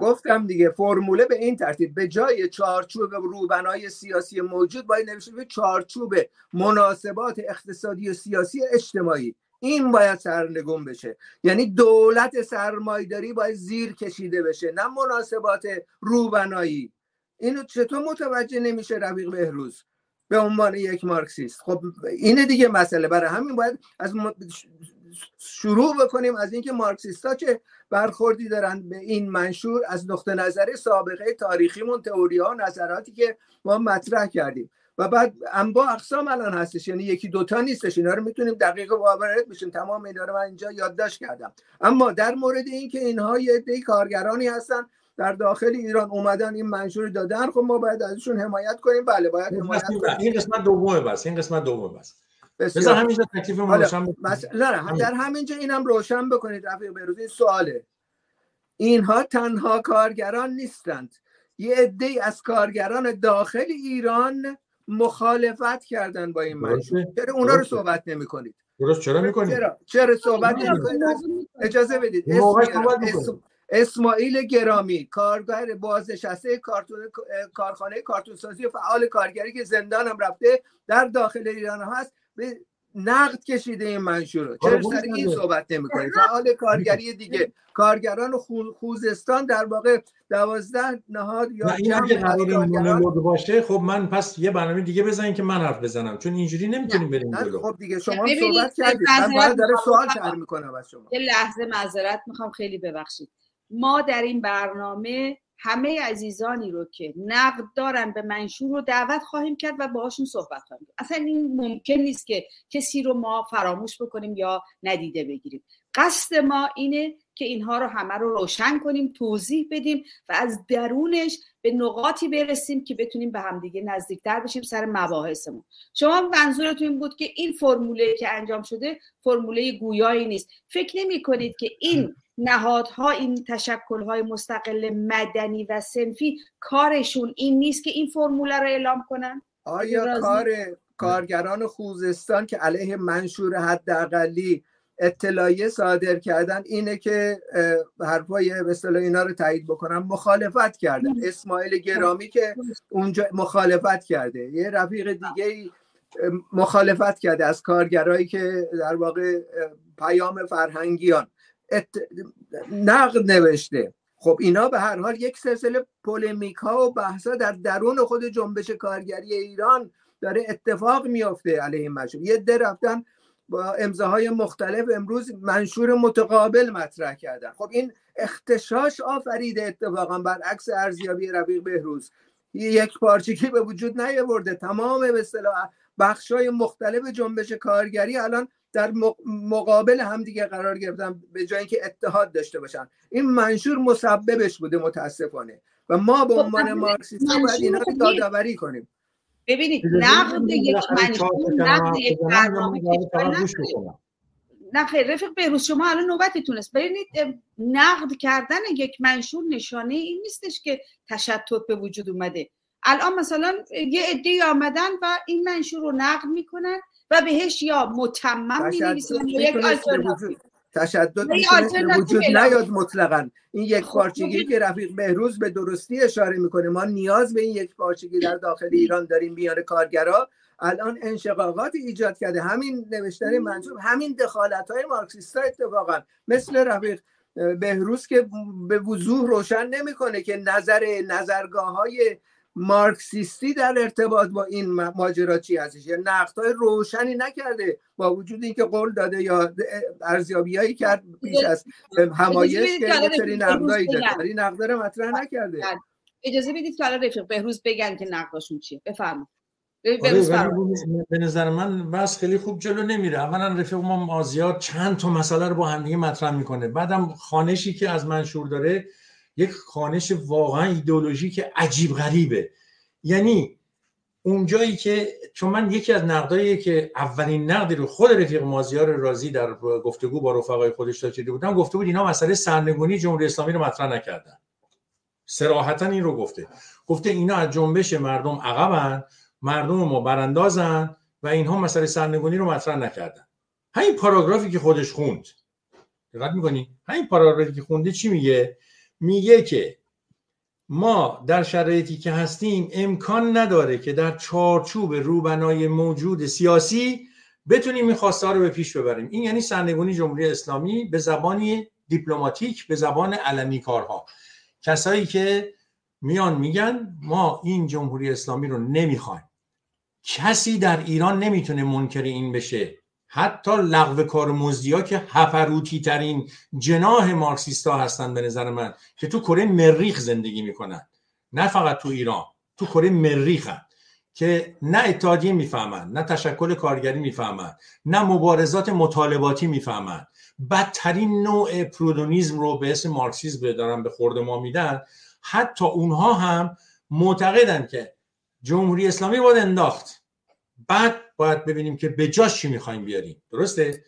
گفتم دیگه فرموله به این ترتیب. به جای چارچوب روبنای سیاسی موجود باید نوشته به چارچوب مناسبات اقتصادی و سیاسی اجتماعی. این باید سرنگون بشه. یعنی دولت سرمایداری باید زیر کشیده بشه نه مناسبات روبنایی. اینو چطور متوجه نمیشه رفیق بهروز؟ به عنوان یک مارکسیست. خب اینه دیگه مسئله. برای همین باید از شروع بکنیم از اینکه مارکسیستا که برخوردی دارن به این منشور از نقطه نظر سابقه تاریخیمون تئوری ها نظراتی که ما مطرح کردیم. و بعد انواع اقسام الان هستش. یعنی یکی دوتا نیستش. اینا رو می‌تونیم دقیق وارد بشیم. تمام اینا رو من اینجا یادداشت کردم. اما در مورد اینکه اینها یه عده کارگرانی هستن در داخل ایران اومدن این منشور دادن خب ما باید ازشون حمایت کنیم. بله باید حمایت کنیم. این قسمت دومه بس. این قسمت دومه بس. بذار همینجا تکلیف روشن نه در همینجا اینم روشن بکنید رفیق بروز این سواله. اینها تنها کارگران نیستند. یه عده از کارگران داخل ایران مخالفت کردن با این منشور چرا اونا رو صحبت نمی کنید درست. چرا می‌کنید؟ چرا چرا صحبت نمی کنید اجازه بدید. اسماعیل گرامی کارگر بازنشسته کارخانه کارتون سازی و فعال کارگری که زندان هم رفته در داخل ایران هست. به نقد کشیده این منشور رو. چرا سر این صحبت نمی کنید فعال کارگری دیگه. کارگران خوزستان در واقع دوازده نهاد یا این اگه قرار باشه خب من پس یه برنامه دیگه بزنین که من حرف بزنم. چون اینجوری نمی‌تونیم بریم جلو. خب دیگه شما صحبت کردید. من باید داره سوال طرح می‌کنم از شما. یه لحظه معذرت می‌خوام خیلی ببخشید. ما در این برنامه همه عزیزانی رو که نقد دارن به منشور رو دعوت خواهیم کرد و باهاشون صحبت خواهیم اصلا این ممکن نیست که کسی رو ما فراموش بکنیم یا ندیده بگیریم. قصد ما اینه که اینها رو همه رو روشن کنیم توضیح بدیم و از درونش به نقاطی برسیم که بتونیم به همدیگه نزدیکتر بشیم سر مباحثمون. شما منظورتون این بود که این فرموله که انجام شده فرموله گویایی نیست. فکر نمی کنید که این نهادها این تشکلهای مستقل مدنی و سنفی کارشون این نیست که این فرموله رو اعلام کنن؟ آیا کار کارگران خوزستان که علیه منشور حداقلی اطلاعیه صادر کردن اینه که حرفای به اینا رو تایید بکنن مخالفت کردن اسماعیل گرامی که اونجا مخالفت کرده. یه رفیق دیگه مخالفت کرده از کارگرایی که در واقع پیام فرهنگیان. نقد نوشته. خب اینا به هر حال یک سلسله پولمیک ها و بحث ها در درون خود جنبش کارگری ایران داره اتفاق میافته علیه این مشروع. یه ده رفتن با امضاهای مختلف امروز منشور متقابل مطرح کردن. خب این اختشاش آفریده اتفاقا برعکس ارزیابی رفیق بهروز. یک پارچگی به وجود نیاورده تمام به اصطلاح بخشای مختلف جنبش کارگری الان در مقابل همدیگه قرار گرفتن به جای اینکه اتحاد داشته باشن. این منشور مسببش بوده متاسفانه. و ما به خب، عنوان مارکسیست باید اینا رو یادآوری کنیم. ببینید نقد یک منشور نقد یک برنامه نه خیر رفیق بهروز شما الان نوبتتون است ببینید نقد کردن یک منشور نشانه این نیستش که تشتت به وجود اومده. الان مثلا یه عده آمدن و این منشور رو نقد می‌کنن و بهش یا متمم می‌نویسن یک تشدد وجود نیاد مطلقا. این یک خب، پارچگی که رفیق بهروز به درستی اشاره می‌کنه. ما نیاز به این یک پارچگی در داخل ایران داریم میان کارگرا. الان انشقاقات ایجاد کرده. همین نوشتن منصوب همین دخالت های مارکسیست اتفاقا. مثل رفیق بهروز که به وضوح روشن نمی‌کنه که نظر نظرگاه های مارکسیستی در ارتباط با این ماجرا چی هستش؟ یا های روشنی نکرده با وجود اینکه قول داده یا ارزیابیایی کرد پیش از همایش که یه سری نقدایی داره ولی نقد رو مطرح نکرده. اجازه بدید که حالا رفیق بهروز بگن که نقداشون چیه. بفرمایید. به نظر من بس خیلی خوب جلو نمیره. اولا رفیق ما مازیار چند تا مسئله رو با همدیگه مطرح می‌کنه. بعدم خانشی که از منشور داره یک خانش واقعا ایدئولوژیک عجیب غریبه. یعنی اونجایی که چون من یکی از نقدایی که اولین نقدی رو خود رفیق مازیار رازی در گفتگو با رفقای خودش داشته بودم گفته بود اینا مسئله سرنگونی جمهوری اسلامی رو مطرح نکردن. سراحتا این رو گفته. گفته اینا از جنبش مردم عقبن مردم ما براندازن و اینها مسئله سرنگونی رو مطرح نکردن. همین پاراگرافی که خودش خوند. دقت می‌کنی؟ همین پاراگرافی که خونده چی میگه؟ میگه که ما در شرایطی که هستیم امکان نداره که در چارچوب روبنای موجود سیاسی بتونیم این خواسته رو به پیش ببریم. این یعنی سرنگونی جمهوری اسلامی به زبانی دیپلماتیک به زبان علنی کارها. کسایی که میان میگن ما این جمهوری اسلامی رو نمی‌خوایم. کسی در ایران نمی‌تونه منکر این بشه. حتی لغو کار مزدیا که هپروتی ترین جناه مارکسیستا هستن به نظر من که تو کره مریخ زندگی می‌کنن. نه فقط تو ایران تو کره مریخ هن. که نه اتحادیه می‌فهمن نه تشکل کارگری می‌فهمن نه مبارزات مطالباتی می‌فهمن. بدترین نوع پرودونیزم رو به اسم مارکسیزم دارن به خورد ما میدن. حتی اونها هم معتقدن که جمهوری اسلامی باید انداخت. بعد باید ببینیم که به جاش چی می‌خوایم بیاریم. درسته؟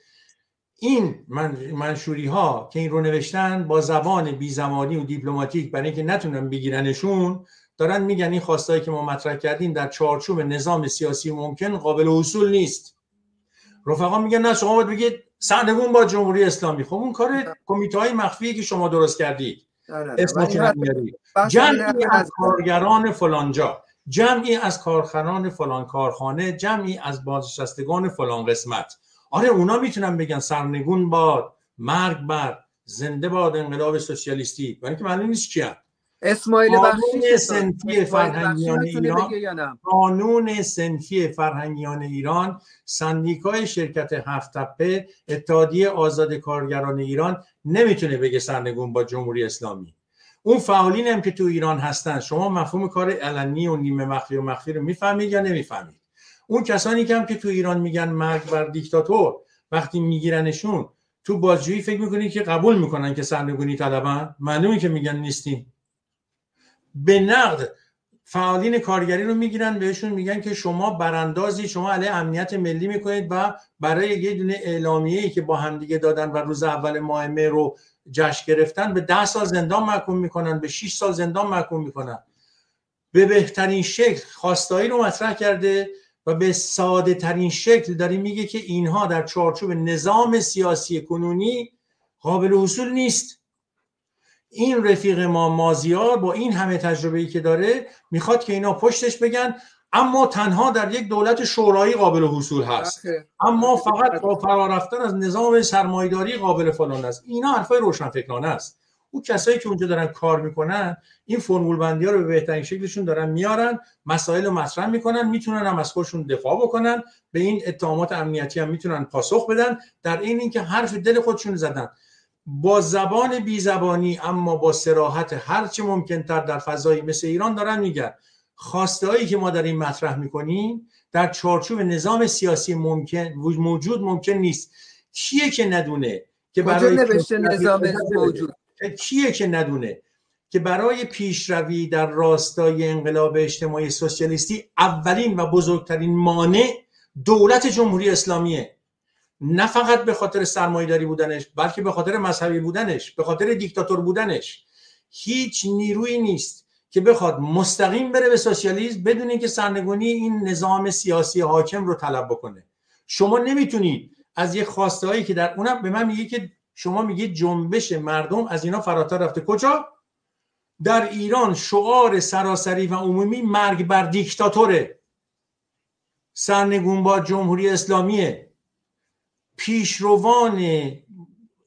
این من منشوری ها که این رو نوشتن با زبان بی زمانی و دیپلماتیک برای اینکه نتونن بگیرنشون دارن میگن این خواستایی که ما مطرح کردیم در چارچوب نظام سیاسی ممکن قابل اصول نیست. رفقا میگن نه شما باید بگید سرنگون با جمهوری اسلامی. خب اون کار کمیته های مخفی که شما درست کردید. اسم جمعی از کارگران فلانجا. جمعی از کارخانان فلان کارخانه جمعی از بازنشستگان فلان قسمت. آره اونا می‌تونن بگن سرنگون باد مرگ بر زنده باد انقلاب سوسیالیستی. برای که معلوم نیست کیه اسماعیل قانون سنفی فرهنگیان ایران. قانون سنفی فرهنگیان ایران سندیکای شرکت هفت تپه اتحادیه آزاد کارگران ایران نمی‌تونه بگه سرنگون با جمهوری اسلامی. اون فعالین هم که تو ایران هستن شما مفهوم کار علنی و نیمه مخفی و مخفی رو می‌فهمید یا نمی‌فهمید؟ اون کسانی که هم که تو ایران میگن مرگ بر دیکتاتور وقتی میگیرنشون تو بازجویی فکر می‌کنید که قبول می‌کنن که سرنگونی طلبن؟ معلومه که میگن نیستیم. به نقد فعالین کارگری رو می‌گیرن بهشون میگن که شما براندازی شما علیه امنیت ملی می‌کنید و برای یه دونه اعلامیه ای که با همدیگه دادن و روز اول ماه مه رو جشن گرفتن به ده سال زندان محکوم می‌کنن به 6 سال زندان محکوم می‌کنن. به بهترین شکل خواستایی رو مطرح کرده و به ساده ترین شکل داره میگه که اینها در چارچوب نظام سیاسی کنونی قابل حصول نیست. این رفیق ما مازیار با این همه تجربه ای که داره می‌خواد که اینا پشتش بگن اما تنها در یک دولت شورایی قابل حصول هست. اما فقط با فرارفتن از نظام سرمایداری قابل فلان است. اینا حرفای روشنفکرانه است. او کسایی که اونجا دارن کار می‌کنن این فرمول بندی ها رو به بهترین شکلشون دارن میارن مسائل رو مطرح می‌کنن می‌تونن هم از خودشون دفاع بکنن به این اتهامات امنیتی هم می‌تونن پاسخ بدن در این اینکه حرف دل خودشون زدن. با زبان بی زبانی اما با سراحت هرچه ممکنتر در فضایی مثل ایران دارن میگن. خواسته هایی که ما داریم مطرح می‌کنیم در چارچوب نظام سیاسی ممکن موجود ممکن نیست. کیه که ندونه که برای نظام موجود؟ کیه که ندونه که برای پیشروی در راستای انقلاب اجتماعی سوسیالیستی اولین و بزرگترین مانع دولت جمهوری اسلامیه؟ نه فقط به خاطر سرمایه‌داری بودنش بلکه به خاطر مذهبی بودنش به خاطر دیکتاتور بودنش. هیچ نیرویی نیست که بخواد مستقیم بره به سوسیالیسم بدون اینکه سرنگونی این نظام سیاسی حاکم رو طلب بکنه. شما نمی‌تونید از یه خواسته هایی که در اونم به من میگه که شما میگید جنبش مردم از اینا فراتر رفته. کجا؟ در ایران شعار سراسری و عمومی مرگ بر دیکتاتوره. سرنگون با جمهوری اسلامیه. پیشروان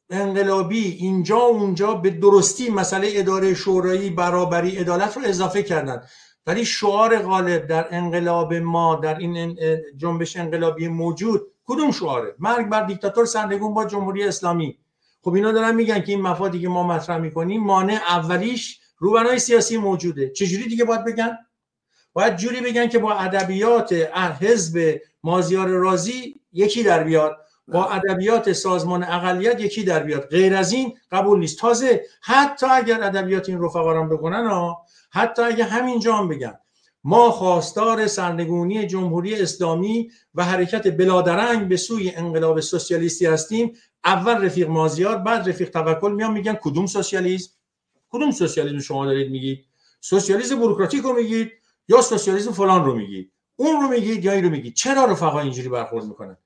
انقلابی اینجا و اونجا به درستی مسئله اداره شورایی برابری عدالت رو اضافه کردن. ولی شعار غالب در انقلاب ما در این جنبش انقلابی موجود کدوم شعاره؟ مرگ بر دیکتاتور سرنگون با جمهوری اسلامی. خب اینا دارن میگن که این مفادی که ما مطرح می‌کنیم مانع اولیش روبنای سیاسی موجوده. چجوری دیگه باید بگن؟ باید جوری بگن که با ادبیات حزب مازیار رازی یکی در بیاد. با ادبیات سازمان اقلیت یکی در بیاد. غیر از این قبول نیست. تازه حتی اگر ادبیات این رفقا بکنن ها حتی اگر همینجا هم بگن ما خواستار سرنگونی جمهوری اسلامی و حرکت بلادرنگ به سوی انقلاب سوسیالیستی هستیم. اول رفیق مازیار بعد رفیق توکل میان میگن کدوم سوسیالیسم؟ کدوم سوسیالیسم شما دارید میگید؟ سوسیالیسم بوروکراتیک رو میگید یا سوسیالیسم فلان رو میگید؟ اون رو میگید یا این رو میگید؟ چرا رفقا اینجوری برخورد می‌کنن؟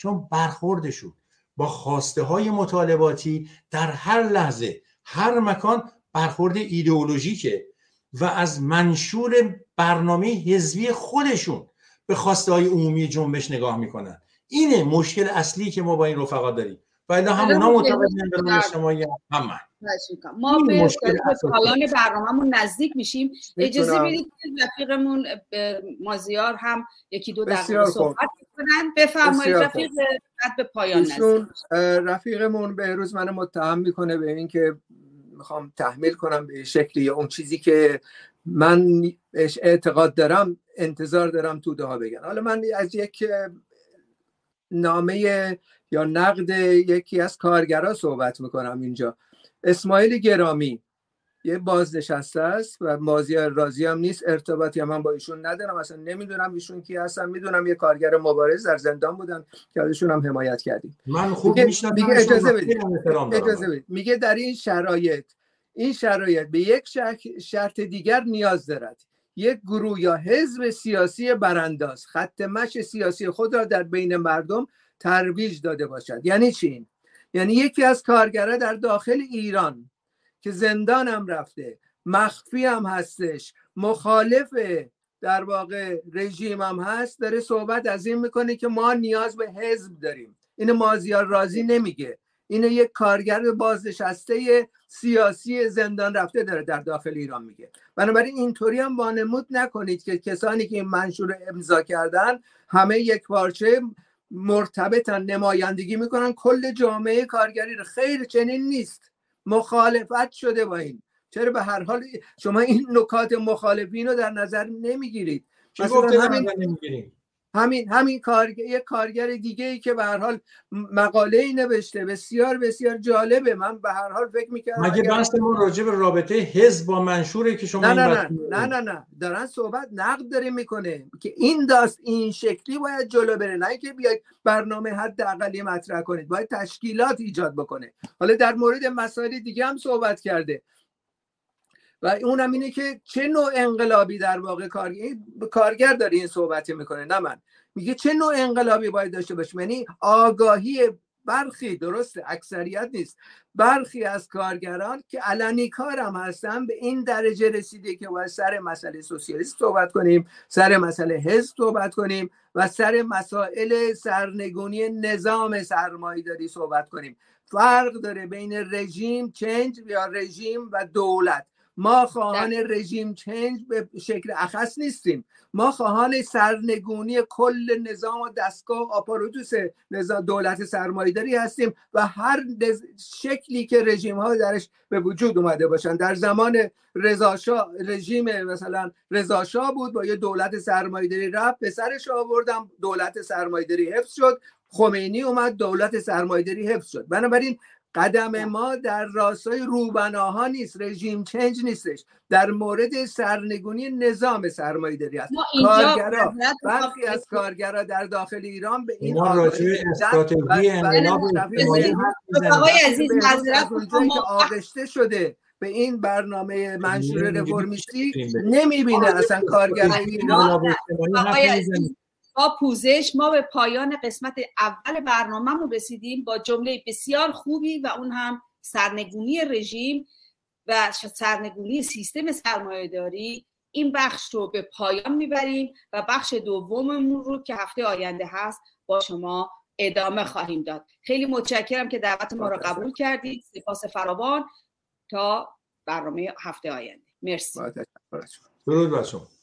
چون برخوردشون با خواسته های مطالباتی در هر لحظه هر مکان برخورد ایدئولوژیکه و از منشور برنامه حزبی خودشون به خواسته های عمومی جنبش نگاه می‌کنن. اینه مشکل اصلی که ما با این رفقا داریم. و الا همونا معتقدن اجتماعی هم. ما به پایان برنامهمون نزدیک میشیم. اجازه بدید رفیقمون مازیار هم یکی دو دقیقه صحبت کنن بفرمایید رفیق بعد به پایان رفیقمون به روز من متهم می‌کنه به اینکه می‌خوام تحمیل کنم به شکلی اون چیزی که من اعتقاد دارم انتظار دارم توده ها بگن. حالا من از یک نامه یا نقد یکی از کارگرا صحبت می‌کنم اینجا. اسماعیل گرامی. یه بازنشسته است و مازی راضی هم نیست ارتباطی هم من با ایشون ندارم اصلا نمی‌دونم ایشون کی هستن می‌دونم یه کارگر مبارز در زندان بودن که ازشون هم حمایت کردیم. من خوب میگه, میگه اجازه بدید اجازه بدید. میگه در این شرایط این شرایط به یک شرط دیگر نیاز دارد. یک گروه یا حزب سیاسی برانداز خط مش سیاسی خود را در بین مردم ترویج داده باشد. یعنی چی؟ یعنی یکی از کارگرها در داخل ایران که زندان هم رفته مخفی هم هستش مخالف در واقع رژیم هم هست داره صحبت از این می‌کنه که ما نیاز به حزب داریم. این مازیار رازی نمیگه. اینو یک کارگر بازنشسته سیاسی زندان رفته داره در داخل ایران میگه. بنابراین اینطوری هم وانمود نکنید که کسانی که این منشور امضا کردن همه یک پارچه مرتبطن نمایندگی می‌کنن کل جامعه کارگری رو. خیر چنین نیست. مخالفت شده با این. چرا به هر حال شما این نکات مخالفین رو در نظر نمی‌گیرید؟ همین همین همین کارگر یک کارگر دیگه ای که به هر حال مقاله ای نوشته بسیار بسیار جالبه. من به هر حال فکر می‌کردم مگه بحث ما راجع به رابطه حزب با منشوره که شما نه نه نه, نه نه نه. دارن صحبت نقد داره می‌کنه که این داست این شکلی باید جلو بره. نه که بیاید برنامه حداقلی مطرح کنید. باید تشکیلات ایجاد بکنه. حالا در مورد مسائل دیگه هم صحبت کرده. و اونم اینه که چه نوع انقلابی در واقع کارگر, کارگر داره این صحبت می‌کنه؟ نه من. میگه چه نوع انقلابی باید داشته باشیم یعنی آگاهی برخی درست اکثریت نیست. برخی از کارگران که علنی کارم هستن به این درجه رسیده که باید سر مسئله سوسیالیست صحبت کنیم سر مسئله حزب صحبت کنیم و سر مسائل سرنگونی نظام سرمایه داری صحبت کنیم. فرق داره بین رژیم چنج یا رژیم و دولت. ما خواهان رژیم چنج به شکل اخص نیستیم. ما خواهان سرنگونی کل نظام و دستگاه آپاراتوس نظام دولت سرمایداری هستیم و هر شکلی که رژیم ها درش به وجود اومده باشن. در زمان رضاشاه رژیم مثلا رضاشاه بود با یه دولت سرمایداری رفت به سرش آوردم دولت سرمایداری حفظ شد خمینی اومد دولت سرمایداری حفظ شد. بنابراین قدم ما در راستای روبناها نیست رژیم چنج نیستش. در مورد سرنگونی نظام سرمایه داری است کارگرا برخی از کارگرا در داخل ایران به این راجع استراتژی انقلاب آقای عزیز که آغشته شده به این برنامه منشور رفرمیستی نمی‌بینه اصلا کارگرای ایران با پوزش ما به پایان قسمت اول برنامهمون رسیدیم با جمله بسیار خوبی و اون هم سرنگونی رژیم و سرنگونی سیستم سرمایه داری این بخش رو به پایان می‌بریم و بخش دوممون رو که هفته آینده هست با شما ادامه خواهیم داد. خیلی متشکرم که دعوت ما رو قبول کردید. سپاس فراوان تا برنامه هفته آینده. مرسی. درود بر شما.